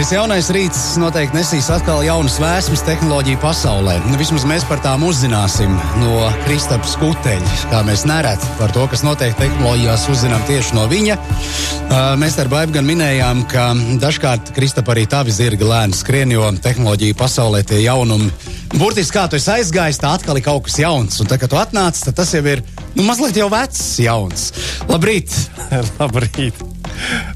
Šis jaunais rīts noteikti nesīs atkal jaunas vēsmas tehnoloģiju pasaulē. Nu, vismaz mēs par tām uzzināsim no Kristaps Kuteļa. Kā mēs nereti par to, kas notiek tehnoloģijās, uzzinām tieši no viņa. Mēs ar Baibu gan minējām, ka dažkārt Kristap arī tavi zirgi lēni skrien, jo tehnoloģiju pasaulē tie jaunumi. Burtiski kā tu esi aizgājis, tā atkal ir kaut kas jauns. Un tad, kad tu atnāc, tad tas jau ir nu, mazliet jau vecs, jauns. Labrīt! Labrīt!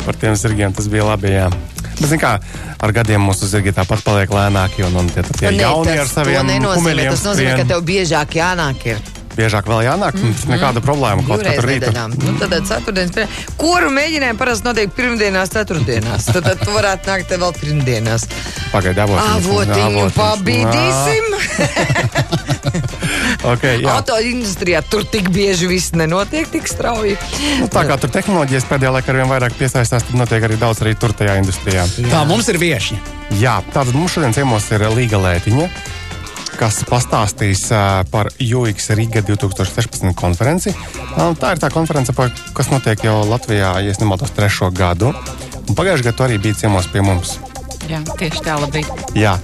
Par tiem zirgiem tas bija labi. Jā. Bet, kā, ar gadiem mūsu zirgi tāpat paliek lēnāki, un, un tie, tie Ne, jaunie tas ar saviem kumeļiem tas nozīmē, ka skrien. tev biežāk jānāk. Ir. Biežāk vēl jānāk, mm -hmm. nekāda problēma. Kaut katru rītu. nedēļā. Nu, tad ceturtdienas, kuru mēģinājumu parasti notiek pirmdienās, ceturtdienās. Tad, tad tu varētu nākt vēl pirmdienās. Pagaidā, avotiņu. Avotiņu pabīdīsim. Okay, jā. Auto industrijā tur tik bieži viss nenotiek tik strauji. Nu, tā kā tur tehnoloģijas pēdējā laikā ar vien vairāk piesaistās, tad notiek arī daudz arī tur tajā industrijā. Tā mums ir viešņa. Jā, tātad mums šodien ciemos ir Līga Lētiņa, kas pastāstīs uh, par UX Riga 2016 konferenci. Um, tā ir tā konference, par, kas notiek jau Latvijā, ja nemaldos, trešo gadu. Pagājušajā gadā arī bija ciemos pie mums. Jā, tieši tā, labi. Jā.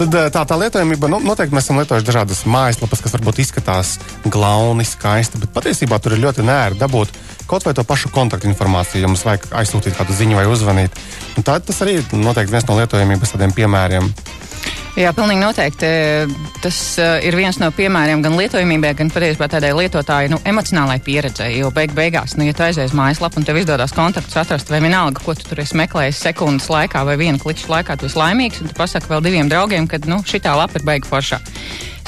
Tad eh, tā, tā lietojamība, nu, noteikti mēs esam lietojuši dažādas mājaslapas, kas varbūt izskatās glauni, skaisti, bet patiesībā tur ir ļoti nērti dabūt kaut vai to pašu kontaktinformāciju, ja mums vajag aizsūtīt kādu ziņu vai uzzvanīt. Tā, tas arī ir noteikti viens no lietojamības tādiem piemēriem. Jā, pilnīgi noteikti. Tas uh, ir viens no piemēriem gan lietojamībai, gan patiesībā tādai lietotāju nu, emocionālai pieredzei. Jo beig beigās, nu, ja tu aizies mājaslapā un tev izdodas kontaktus atrast, vai vienalga, ko tu tur esi meklējis sekundes laikā vai viena klikšķa laikā, tu esi laimīgs, un tu pasaki vēl diviem draugiem, ka nu, šī lapa ir beiga foršā.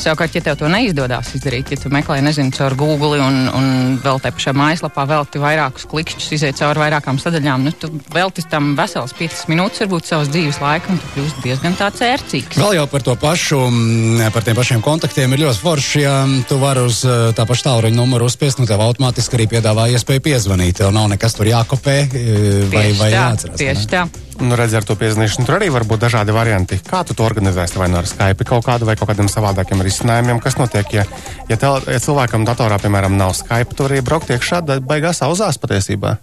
Savukārt, ja tev to neizdodas izdarīt, ja tu meklē, nezinu, caur Google un, un vēl te pašā mājaslapā velti vairākus klikšķus, iziet cauri vairākām sadaļām, nu, tu velti tam veselas 5 minūtes, varbūt savas dzīves laika, un tu kļūsi diezgan tāds ērcīgs. Vēl jau par to pašu, mm, par tiem pašiem kontaktiem ir ļoti forši, ja tu vari uz eh, tā paša tālruņa numuru uzspiest, un tev automātiski arī piedāvā iespēju piezvanīt. Tev nav nekas tur jākopē eh, vai, Tieši vai tā, jāatcerās. Tieši ne? tā. Nu, redz, ar to piezīmēšanu tur arī var būt dažādi varianti. Kā tu to organizēsi? Vai no ar Skype kaut kādu vai kaut kādiem savādākiem risinājumiem? Kas notiek, ja, ja, tel, ja cilvēkam datorā, piemēram, nav Skype, tur arī braukt iekšā, tad beigās auzās patiesībā.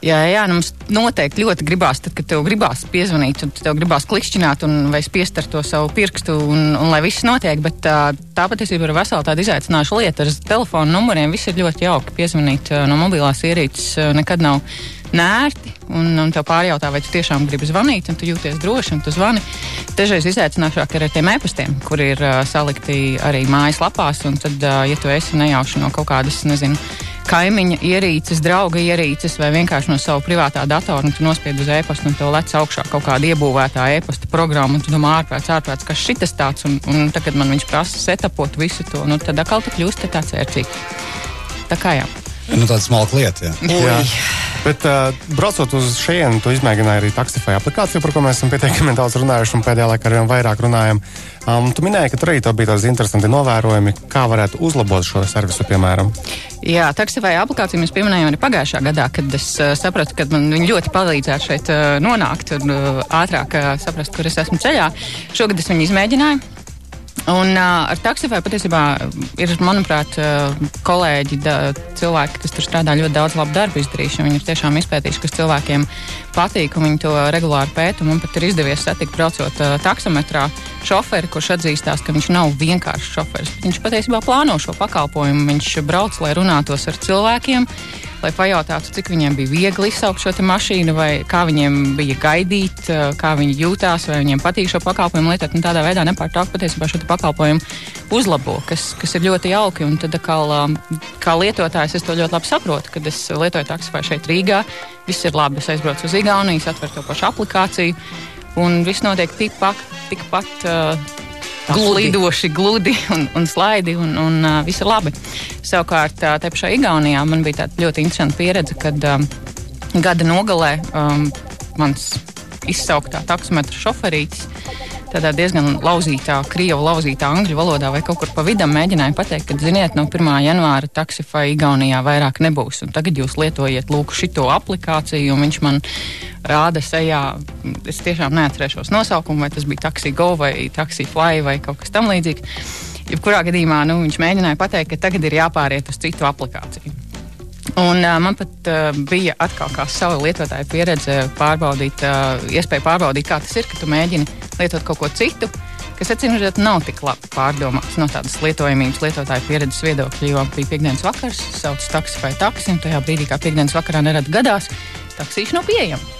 Jā, jā, nu mums noteikti ļoti gribās, tad, kad tev gribās piezvanīt, un tev gribās klikšķināt, un vai spiest ar to savu pirkstu, un, un lai viss notiek. Bet tā, tā patiesībā ir vesela tāda izaicināša lieta. Ar telefonu numuriem viss ir ļoti jauki. Piezvanīt no mobilās ierīces nekad nav nērti, un, un tev pārjautā, vai tu tiešām gribi zvanīt, un tu jūties droši, un tu zvani. Dažreiz izaicinošāk ir ar tiem e-pastiem, kur ir uh, salikti arī mājaslapās, un tad, uh, ja tu esi nejauši no kaut kādas, nezinu, kaimiņa ierīces, drauga ierīces vai vienkārši no sava privātā datora, un tu nospied uz e-pasta, un tev lec augšā kaut kāda iebūvētā e-pasta programma, un tu domā, ārprāts, ārprāts, kas šitas tāds, un, un tagad man viņš prasa setapot visu to, nu tad atkal tu kļūsti tāds ērcīgs. Tā kā jā. Nu, tāda smalka lieta. Jā. Jā. Bet, uh, braucot uz šejienu, tu izmēģināji arī taksifai aplikāciju, par ko mēs esam pietiekami daudz runājuši un pēdējā laikā arvien vairāk runājam. Um, tu minēji, ka tur arī bija tādi interesanti novērojumi, kā varētu uzlabot šo servisu, piemēram. Jā, taksifai aplikāciju mēs pieminējām arī pagājušā gadā, kad es uh, sapratu, ka man ļoti palīdzētu šeit uh, nonākt un uh, ātrāk uh, saprast, kur es esmu ceļā. Šogad es viņu izmēģināju. Un uh, ar taksifai patiesībā ir, manuprāt, uh, kolēģi, da, cilvēki, kas tur strādā ļoti daudz labu darbu izdarījuši. Viņi ir tiešām izpētījuši, kas cilvēkiem patīk, un viņi to regulāri pēta. Man pat ir izdevies satikt, braucot uh, taksometrā, šoferi, kurš atzīstās, ka viņš nav vienkārši šoferis. Viņš patiesībā plāno šo pakalpojumu. Viņš brauc, lai runātos ar cilvēkiem lai pajautātu, cik viņiem bija viegli izsaukt šo mašīnu, vai kā viņiem bija gaidīt, eh, kā viņi jūtās, vai viņiem patīk šo pakalpojumu lietot. Tādā veidā nepārtraukt patiesībā šo pakalpojumu uzlabo, kas, kas ir ļoti jauki. Un tad, kā, kā lietotājs, es to ļoti labi saprotu, kad es lietoju taksiju šeit Rīgā. Viss ir labi, es aizbraucu uz Igauniju, atveru to pašu aplikāciju, un viss notiek tikpat. tikpat uh, Gludi. Glīdoši, gludi un, un slaidi, un, un uh, viss ir labi. Savukārt, uh, te pašā Igaunijā man bija tāda ļoti interesanta pieredze, kad um, gada nogalē um, mans izsauktā taksometra šoferītis tādā diezgan lauzītā, krievu lauzītā angļu valodā vai kaut kur pa vidam mēģināja pateikt, ka, ziniet, no 1. janvāra taksifai Igaunijā vairāk nebūs. Tagad jūs lietojiet lūk šito aplikāciju, un viņš man rāda sejā, es tiešām neatcerēšos nosaukumu, vai tas bija TaxiGo vai TaxiFly vai kaut kas tam līdzīgs. Jebkurā gadījumā nu, viņš mēģināja pateikt, ka tagad ir jāpāriet uz citu aplikāciju. Un, uh, man pat uh, bija atkal kā sava lietotāja pieredze pārbaudīt, uh, iespēja pārbaudīt, kā tas ir, ka tu mēģini lietot kaut ko citu, kas acīm redzot nav tik labi pārdomāts no tādas lietojamības lietotāja pieredzes viedokļa. Jo bija piekdienas vakars, sauc taksi vai taksi, un tajā brīdī, kā piekdienas vakarā nerad gadās, taksīši nav pieejama.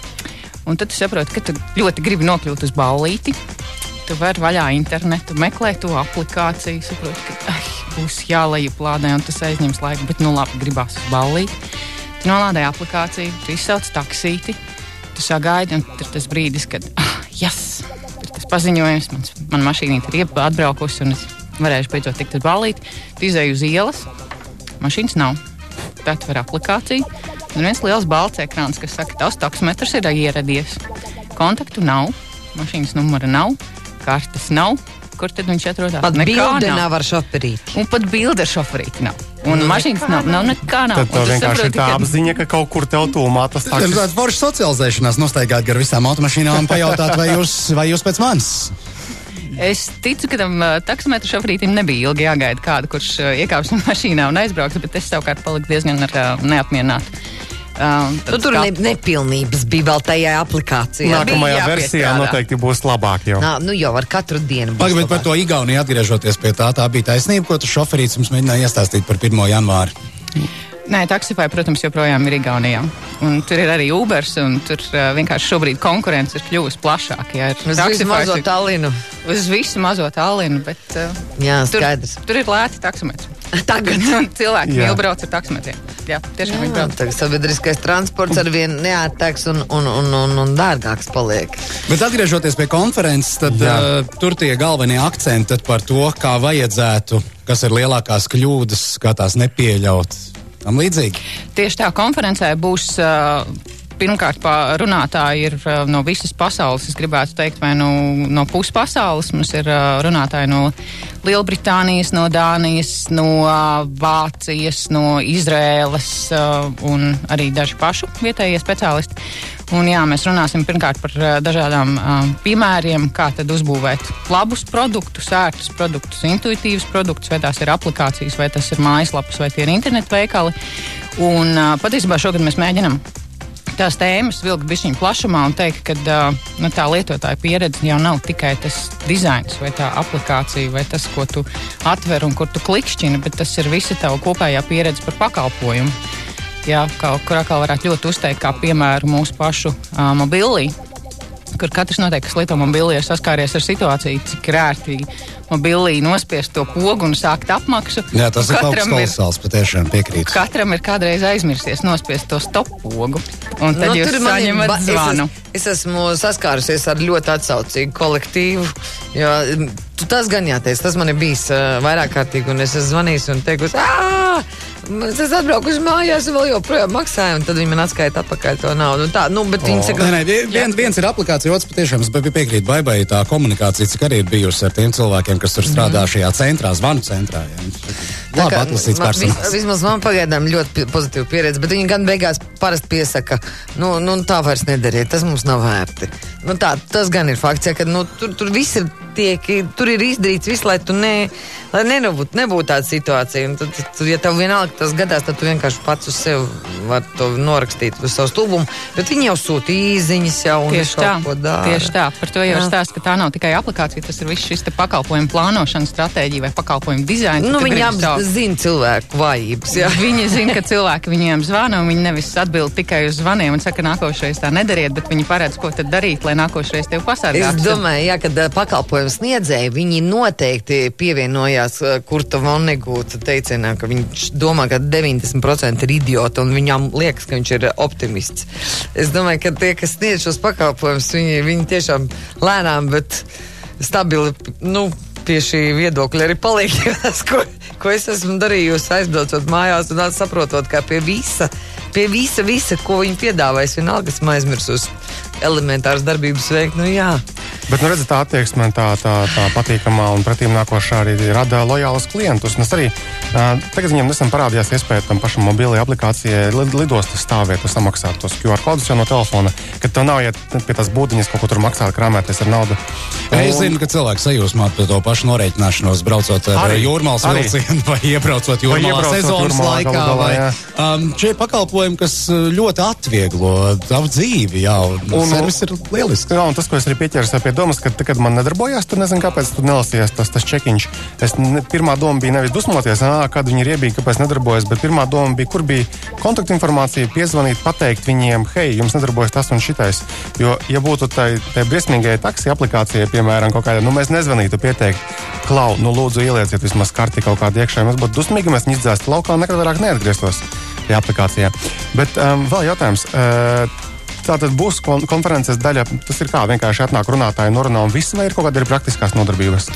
Un tad tu saproti, ka tu ļoti gribi nokļūt uz ballīti. Tu vari vaļā internetu, meklēt to aplikāciju, saproti, ka ai, būs jālejuplādē un tas aizņems laiku, bet nu labi, gribās uz ballīti. Tu nolādē aplikāciju, tu izsauc taksīti, tu sagaidi, un tur tas brīdis, kad, ah, yes, ir tas paziņojums, mans, man mašīna ir atbraukusi, un es varēšu beidzot tikt uz ballīti. Tu izēji uz ielas, mašīnas nav. Tad tu vari aplikāciju, un viens liels balts ekrāns, kas saka, tas taksometrs ir ieradies. Kontaktu nav, mašīnas numura nav, kartes nav. Kur tad viņš atrodas? Pat bilde nav ar šoferīti. Un pat bilde ar šoferīti nav. Un Nu, mašīnas nav, nav nekā nav. Tad vienkārši ir saproti, tā ka- apziņa, ka kaut kur tev tūmā tas Tā taksis. tāda forša socializēšanās, nostaigāt gar visām automašīnām un pajautāt, vai jūs, vai jūs pēc manis. Es ticu, ka tam uh, taksometru šoferītim nebija ilgi jāgaida kādu, kurš uh, iekāps mašīnā un aizbrauks, bet es savukārt paliku diezgan uh, neapmierināta. Um, Nu, tur ne, nepilnības bija vēl tajā aplikācijā. Nākamajā versijā noteikti būs labāk jau. Nā, nu jau ar katru dienu. būs Pagaidiet par to Igauniju atgriežoties pie tā. Tā bija taisnība, ko tas šoferīts mums mēģināja iestāstīt par 1. janvāru. Nē, taksifai, protams, joprojām ir Igaunijā. Un tur ir arī Uber, un tur uh, vienkārši šobrīd konkurence ir kļuvusi plašāka. Ja ir Uz visu mazo Tallinu. Uz visu mazo tālinu, bet uh, Jā, tur, skaidrs. tur ir lēti taksometri. Tagad. Cilvēki jau brauc ar taksometriem. Jā, tiešām viņi Jā, brauc. tagad sabiedriskais transports ar vien neārtāks un, un, un, un, un dārgāks paliek. Bet atgriežoties pie konferences, tad Jā. uh, tur tie galvenie akcenti par to, kā vajadzētu, kas ir lielākās kļūdas, kā tās nepieļaut. Tam līdzīgi. Tieši tā konferencē būs. Uh, Pirmkārt, runātāji ir uh, no visas pasaules. Es gribētu teikt, vai nu, no puses pasaules. Mums ir uh, runātāji no Lielbritānijas, no Dānijas, no uh, Vācijas, no Izrēlas un arī daži pašu vietējie speciālisti. Un, jā, mēs runāsim pirmkārt par dažādām uh, piemēriem, kā uzbūvēt labus produktus, ērtus produktus, intuitīvus produktus, vai tās ir aplikācijas, vai tas ir mājaslapas, vai tie ir internetu veikali. Un uh, patiesībā šogad mēs mēģinām tās tēmas vilkt bišķiņu plašumā un teikt, ka uh, nu, tā lietotāja pieredze jau nav tikai tas dizains vai tā aplikācija vai tas, ko tu atver un kur tu klikšķini, bet tas ir visa tava kopējā pieredze par pakalpojumu. Jā, kā, kurā kā varētu ļoti uzteikt kā piemēru mūsu pašu uh, mobiliju kur katrs noteikti, kas lieto mobili, ir saskāries ar situāciju, cik rērti mobilī nospiest to pogu un sākt apmaksu. Jā, tas Un ir kaut kas katram ir- kolosāls, patiešām piekrītu. Katram ir kādreiz aizmirsies nospiest to stop pogu, un tad nu, jūs saņemat zvanu. Es, es esmu saskārusies ar ļoti atsaucīgu kolektīvu. Jo, mm, tas gan jāteic, tas man ir bijis uh, vairāk kārtīgi, un es esmu zvanījis un teikusi, ah, es esmu atbraukusi mājās, un vēl joprojām maksāju, un tad viņi man atskaita atpakaļ to naudu. Tā, nu, bet viņi saka, Nē, nē, vie- viens, viens ir aplikācija, otrs patiešām piekrīt baibai tā komunikācija, cik arī ir bijusi ar tiem cilvēkiem, kas tur strādā šajā centrā, zvanu centrā. Jā. Tā Labi atlasīts personāls. Vismaz man pagaidām ļoti pozitīva pieredze, bet viņi gan beigās parasti piesaka, nu, nu tā vairs nedariet, tas mums nav vērti. Nu, tā, tas gan ir fakts, ja, ka nu, tur, tur viss ir tiek, tur ir izdarīts viss, lai tu ne, lai nebūtu, nebūtu tāda situācija. Un tad, tad, ja tev vienalga tas gadās, tad tu vienkārši pats uz sevi vari to norakstīt uz savu stulbumu, bet viņi jau sūta īziņas jau un Tieši tā, tieši tā. Par to jau ir stāsts, ka tā nav tikai aplikācija, tas ir viss šis pakalpojumu plānošanas stratēģija vai pakalpojumu dizains. Nu, viņi gribi ap, savu- zina cilvēku vājības. Jā. Viņi zina, ka cilvēki viņiem zvana, un viņi nevis atbild tikai uz zvaniem un saka, nākošais tā nedariet, bet viņi paredz, ko tad darīt, lai nākošais tevi Es pasargātu. domāju, jā, ka ā, pakalpojumu sniedzēji viņi noteikti pievienojās ā, Kurta Vonnegūta teicienā, ka viņš domā, ka 90% ir idioti un viņam liekas, ka viņš ir optimists. Es domāju, ka tie, kas sniedz šos pakalpojumus, viņi, viņi tiešām lēnām, bet stabili, nu, pie šī viedokļa arī paliek. Ko, ko es esmu darījusi, aizbraucot mājās un saprotot, ka pie visa, pie visa, visa, ko viņi piedāvā, es vienalga esmu aizmirsusi elementāras darbības veikt. Nu, jā. Bet, nu, redziet, tā attieksme, tā, tā, tā patīkamā un pretīm nākošā arī rada lojālus klientus. Un es arī uh, tagad viņiem nesen parādījās iespēja tam pašam mobilajai aplikācijai lid, lidostas stāvēt, samaksāt tos QR kodus jau no telefona, kad tev nav iet pie tās būdiņas kaut ko tur maksāt, krāmēties ar naudu. Es zinu, ka cilvēks sajūsmā par to pašu norēķināšanos, braucot ar jūrmālas vilcienu vai iebraucot jūrmālā iebraucot sezonas jūrmalā laikā. galā, Vai, um, šie pakalpojumi, kas ļoti atvieglo tavu dzīvi, jā, un, un servis ir lielisks. Jā, un tas, ko es arī pieķēros pie domas, ka, tad, kad man nedarbojās, tur nezinu, kāpēc tur nelasījās tas, tas čekiņš. Es ne, pirmā doma bija nevis dusmoties, kad viņi ir iebīgi, kāpēc nedarbojas, bet pirmā doma bija, kur bija kontaktinformācija, piezvanīt, pateikt viņiem, hei, jums nedarbojas tas un šitais. Jo, ja būtu tai, tai briesmīgajai taksi aplikācijai, piemēram, kaut kāda, nu mēs nezvanītu pieteikt, klau, nu lūdzu ielieciet vismaz karti kaut kādā iekšā. Mēs būtu dusmīgi, mēs izdzēstu laukā un nekad vairāk neatgrieztos tajā aplikācijā. Bet um, vēl jautājums. Uh, Tā tad būs kon konferences daļa. Tas ir kā vienkārši atnāk runātāji, norunā un viss, vai ir kaut kāda praktiskās nodarbības?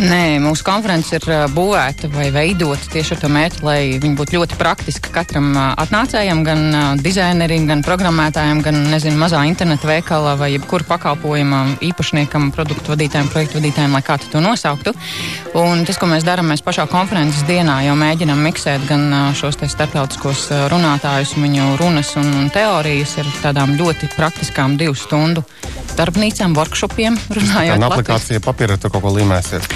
Nē, mūsu konference ir būvēta vai veidota tieši ar to mērķi, lai viņi būtu ļoti praktiski katram atnācējam, gan dizainerim, gan programmētājam, gan nezinu, mazā interneta veikalā vai jebkura pakalpojuma īpašniekam, produktu vadītājiem, projektu vadītājiem, lai kā tu to nosauktu. Un tas, ko mēs darām, mēs pašā konferences dienā jau mēģinām miksēt gan šos starptautiskos runātājus, viņu runas un, un teorijas ar tādām ļoti praktiskām divu stundu darbnīcām, workshopiem, Tā runājot nav latviski. aplikācija papīra, tu kaut ko līmēsiet.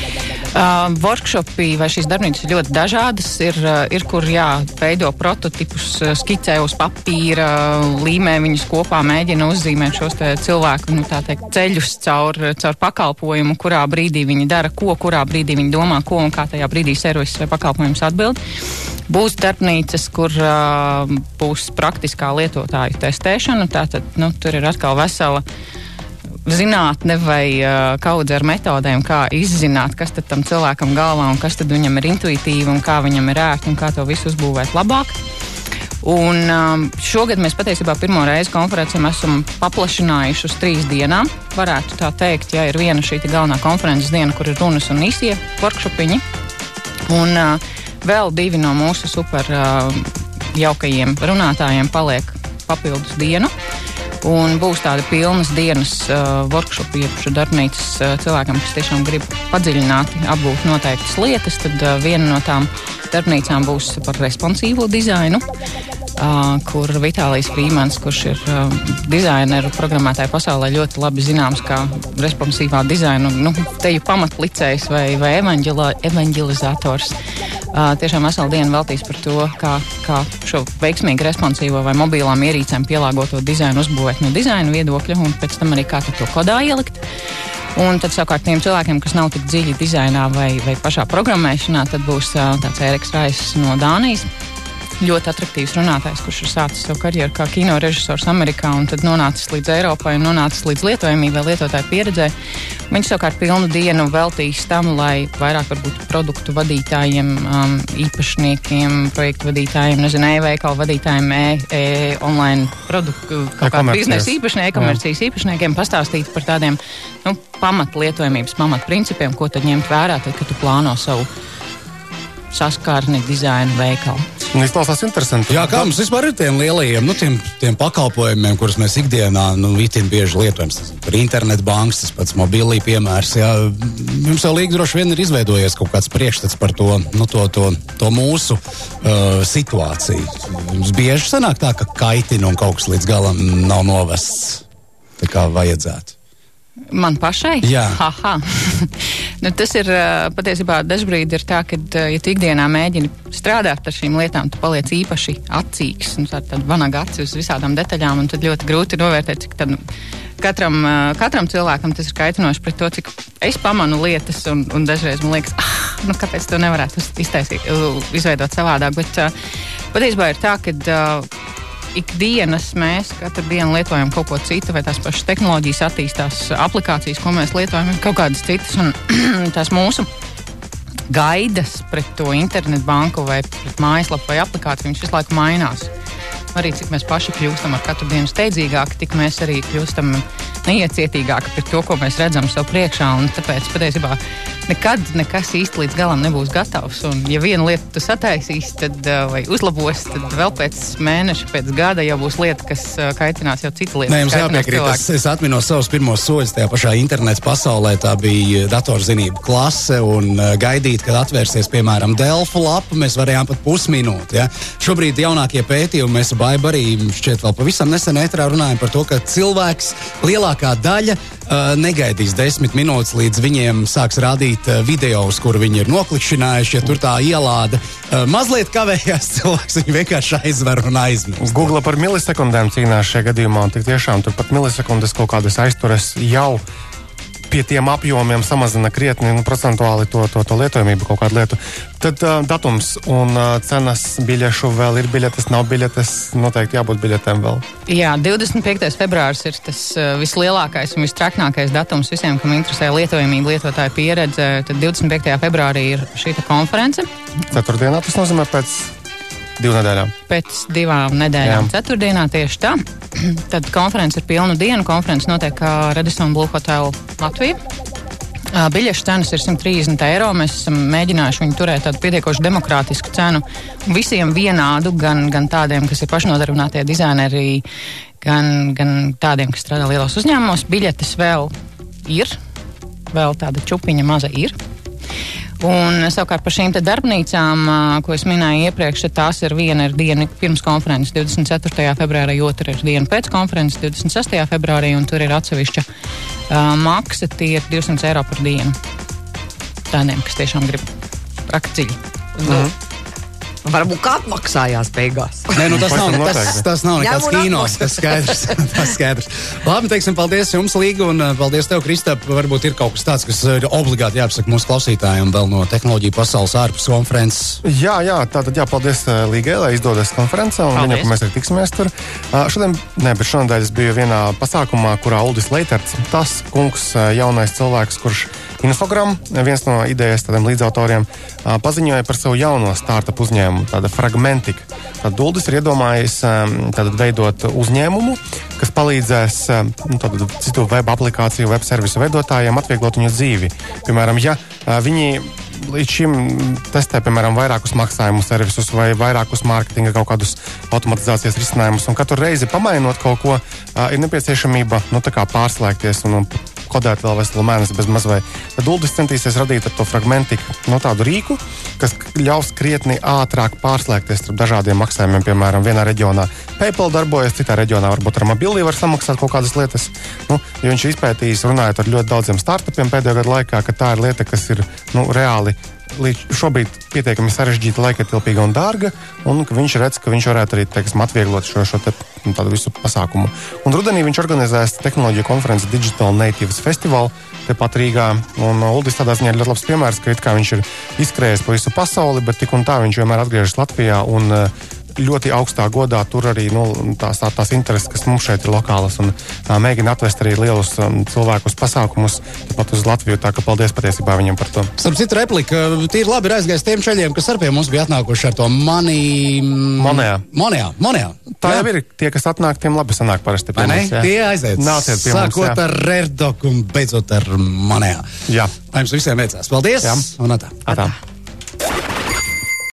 Uh, workshopi vai šīs darbnīcas ir ļoti dažādas. Ir, uh, ir kur jā, veido prototipus, uh, skicē uz papīra, uh, līmē viņus kopā, mēģina uzzīmēt šos cilvēku nu, teikt, ceļus caur, caur pakalpojumu, kurā brīdī viņi dara ko, kurā brīdī viņi domā ko un kā tajā brīdī servis vai pakalpojums atbild. Būs darbnīcas, kur uh, būs praktiskā lietotāju testēšana. Tātad nu, tur ir atkal vesela zinātne vai uh, kaudze ar metodēm, kā izzināt, kas tam cilvēkam galvā un kas viņam ir intuitīvi un kā viņam ir ērti un kā to visu uzbūvēt labāk. Un um, šogad mēs patiesībā pirmo reizi konferencēm esam paplašinājuši uz trīs dienām. Varētu tā teikt, ja ir viena šī galvenā konferences diena, kur ir runas un īsie workshopiņi. Un uh, vēl divi no mūsu super uh, jaukajiem runātājiem paliek papildus dienu. Un būs tāda pilnas dienas uh, workshop, jeb darbnīcas uh, cilvēkam, kas tiešām grib padziļināti apgūt noteiktas lietas. Tad uh, viena no tām darbnīcām būs par responsīvo dizainu. Uh, kur Vitālijas Frīmans, kurš ir uh, dizaineru programmētāja pasaulē, ļoti labi zināms kā responsīvā dizaina, nu, teju pamatlicējs vai, vai evaņģila, evaņģilizators. Uh, tiešām veselu dienu veltīs par to, kā, kā šo veiksmīgi responsīvo vai mobilām ierīcēm pielāgoto dizainu uzbūvēt no dizaina viedokļa, un pēc tam arī kā to kodā ielikt. Un tad, savukārt, tiem cilvēkiem, kas nav tik dziļi dizainā vai, vai pašā programmēšanā, tad būs uh, tāds Eriks Raiss no Dānijas. Ļoti attraktīvs runātājs, kurš ir sācis savu karjeru kā kino režisors Amerikā un tad nonācis līdz Eiropai un nonācis līdz lietojamībai, lietotāju pieredzē. Viņš savukārt pilnu dienu veltīs tam, lai vairāk varbūt produktu vadītājiem, um, īpašniekiem, projektu vadītājiem, nezinu, e-veikalu vadītājiem, e, e online produktu, kādu E-komercijas. biznesa īpašniekiem, e-komercijas īpašniekiem pastāstīt par tādiem nu, pamatlietojamības pamatprincipiem, ko tad ņemt vērā, tad, kad tu plāno savu saskārni dizainu veikalu. Un izklausās interesanti. Jā, kā mums vispār ir tiem lielajiem nu, tiem, tiem pakalpojumiem, kurus mēs ikdienā nu, itin bieži lietojam? Tas ir internetbanks, tas pats mobilī piemērs. Jā. Jums jau līdzi droši vien ir izveidojies kaut kāds priekšstats par to, nu, to, to, to mūsu uh, situāciju. Jums bieži sanāk tā, ka kaitina un kaut kas līdz galam nav novests tā kā vajadzētu. Man pašai? Jā. Nu, tas ir ā, patiesībā dažkārt ir tā, ka, ā, ja tu ikdienā mēģini strādāt ar šīm lietām, tu paliec īpaši acīgs un tāda vanaga acis uz visādām detaļām, un tad ļoti grūti novērtēt, cik tad, nu, katram, ā, katram cilvēkam tas ir kaitinoši pret to, cik es pamanu lietas, un, un dažreiz man liekas, ah, nu, kāpēc to nevarētu iztaisīt, izveidot savādāk. Bet ā, patiesībā ir tā, ka ā, ikdienas mēs katru dienu lietojam kaut ko citu, vai tās pašas tehnoloģijas attīstās, aplikācijas, ko mēs lietojam, ir kaut kādas citas. Un tās mūsu gaidas pret to internetu banku vai pret mājaslapu vai aplikāciju, viņas visu laiku mainās. Arī cik mēs paši kļūstam ar katru dienu steidzīgāki, tik mēs arī kļūstam neiecietīgāka pret to, ko mēs redzam sev priekšā. Tāpēc patiesībā nekad nekas īsti līdz galam nebūs gatavs. Un, ja viena lieta tu sataisīsi, tad, vai uzlabosi, tad vēl pēc mēneša, pēc gada jau būs lieta, kas kaitinās jau citu lietu. Nē, jums jāpiekrīt. Es, es atminos savus pirmos soļus tajā pašā interneta pasaulē. Tā bija datorzinību klase un gaidīt, kad atvērsies, piemēram, Delfu lapa. Mēs varējām pat pusminūti. Ja? Šobrīd jaunākie pētījumi, mēs ar Baibu arī šķiet vēl pavisam nesen ētrā runājam par to, ka cilvēks lielākā daļa uh, negaidīs desmit minūtes, līdz viņiem sāks rādīt uh, video, uz kuru viņi ir noklikšķinājuši. Ja tur tā ielāde uh, mazliet kavējās, cilvēks viņu vienkārši aizver un aizmirst. Google par milisekundēm cīnās šajā gadījumā, un tik tiešām tur pat milisekundes kaut kādas aizturas jau pie tiem apjomiem samazina krietni nu, procentuāli to, to, to lietojamību kaut kādu lietu. Tad uh, datums un uh, cenas biļešu vēl ir biļetes, nav biļetes, noteikti jābūt biļetēm vēl. Jā, 25. februāris ir tas uh, vislielākais un vistraknākais datums visiem, kam interesē lietojamība, lietotāja pieredze. Tad 25. februārī ir šī konference. Ceturtdienā tas nozīmē pēc Divām nedēļām. Pēc divām nedēļām, Jā. ceturtdienā tieši tā. Tad konference ir pilna diena. Konference notiek Radisson Blue Hotel Latvijā. Biļešu cenas ir 130 eiro. Mēs esam mēģinājuši viņu turēt tādu pietiekoši demokrātisku cenu. Visiem vienādu, gan, gan tādiem, kas ir pašnodarbinātie dizaineri, gan, gan tādiem, kas strādā lielos uzņēmumos. Biļetes vēl ir, vēl tāda čupiņa maza ir. Un savukārt par šīm darbnīcām, ko es minēju iepriekš, tās ir viena ir diena pirms konferences, 24. februārī, otra ir diena pēc konferences, 26. februārī, un tur ir atsevišķa uh, maksa, tie ir 200 eiro par dienu. Tādiem, kas tiešām grib. Nu, mm -hmm. Varbūt kā atmaksājās beigās. Nē, nu tas, nav, tas, tas nav nekāds kino. Tas skaidrs. tas skaidrs. Labi, teiksim, paldies jums, Līga, un uh, paldies tev, Kristap. Varbūt ir kaut kas tāds, kas ir obligāti jāapsaka mūsu klausītājiem vēl no tehnoloģiju pasaules ārpus konferences. Jā, jā, tātad jāpaldies uh, Līgai, lai izdodas konferencē, un viņa, ka mēs arī tiksimies tur. Uh, šodien, ne, bet šonadēļ es biju vienā pasākumā, kurā Uldis Leiterts, tas kungs, jaunais cilvēks, kurš Infogram, viens no idejas tādiem līdzautoriem, paziņoja par savu jauno startup uzņēmumu, tāda fragmentika. Tad Dullis ir iedomājis tātad, veidot uzņēmumu, kas palīdzēs nu, tātad, citu web aplikāciju, web servisu veidotājiem atvieglot viņu dzīvi. Piemēram, ja viņi līdz šim testē, piemēram, vairākus maksājumu servisus vai vairākus mārketinga kaut kādus automatizācijas risinājumus, un katru reizi pamainot kaut ko, ir nepieciešamība nu, pārslēgties un, un kodēt vēl veselu mēnesi bez mazvai. Tad Uldis centīsies radīt ar to fragmentiku no tādu rīku, kas ļaus krietni ātrāk pārslēgties starp dažādiem maksājumiem. Piemēram, vienā reģionā PayPal darbojas, citā reģionā varbūt ar mobili var samaksāt kaut kādas lietas. Nu, viņš izpētījis, runājot ar ļoti daudziem startupiem pēdējo gadu laikā, ka tā ir lieta, kas ir nu, reāli līdz šobrīd pietiekami sarežģīta, laikietilpīga un dārga, un viņš redz, ka viņš varētu arī teiksim, atvieglot šo, šo te, nu, visu pasākumu. Un rudenī viņš organizēs tehnoloģiju konferenci Digital Natives Festival tepat Rīgā. Un Uldis tādā ziņā ir ļoti labs piemērs, ka viņš ir izskrējis pa visu pasauli, bet tik un tā viņš vienmēr atgriežas Latvijā. Un, uh, ļoti augstā godā tur arī nu, tās, tā, tās intereses, kas mums šeit ir lokālas, un uh, mēģina atvest arī lielus um, cilvēkus pasākumus pat uz Latviju. Tā kā paldies patiesībā viņam par to. Starp citu, replika tīri labi ir aizgājis tiem ceļiem, kas ar pie mums bija atnākuši ar to mani... monējā. monējā. monējā. Tā jā. jau ir. Tie, kas atnāk, tiem labi sanāk parasti. Pie mums, jā. Tie aiziet. Nāciet pie Sākot mums. Sākot ar Rerdoku un beidzot ar monējā. Jā. Lai jums visiem veicās. Paldies! Jā. Un atā. atā. atā.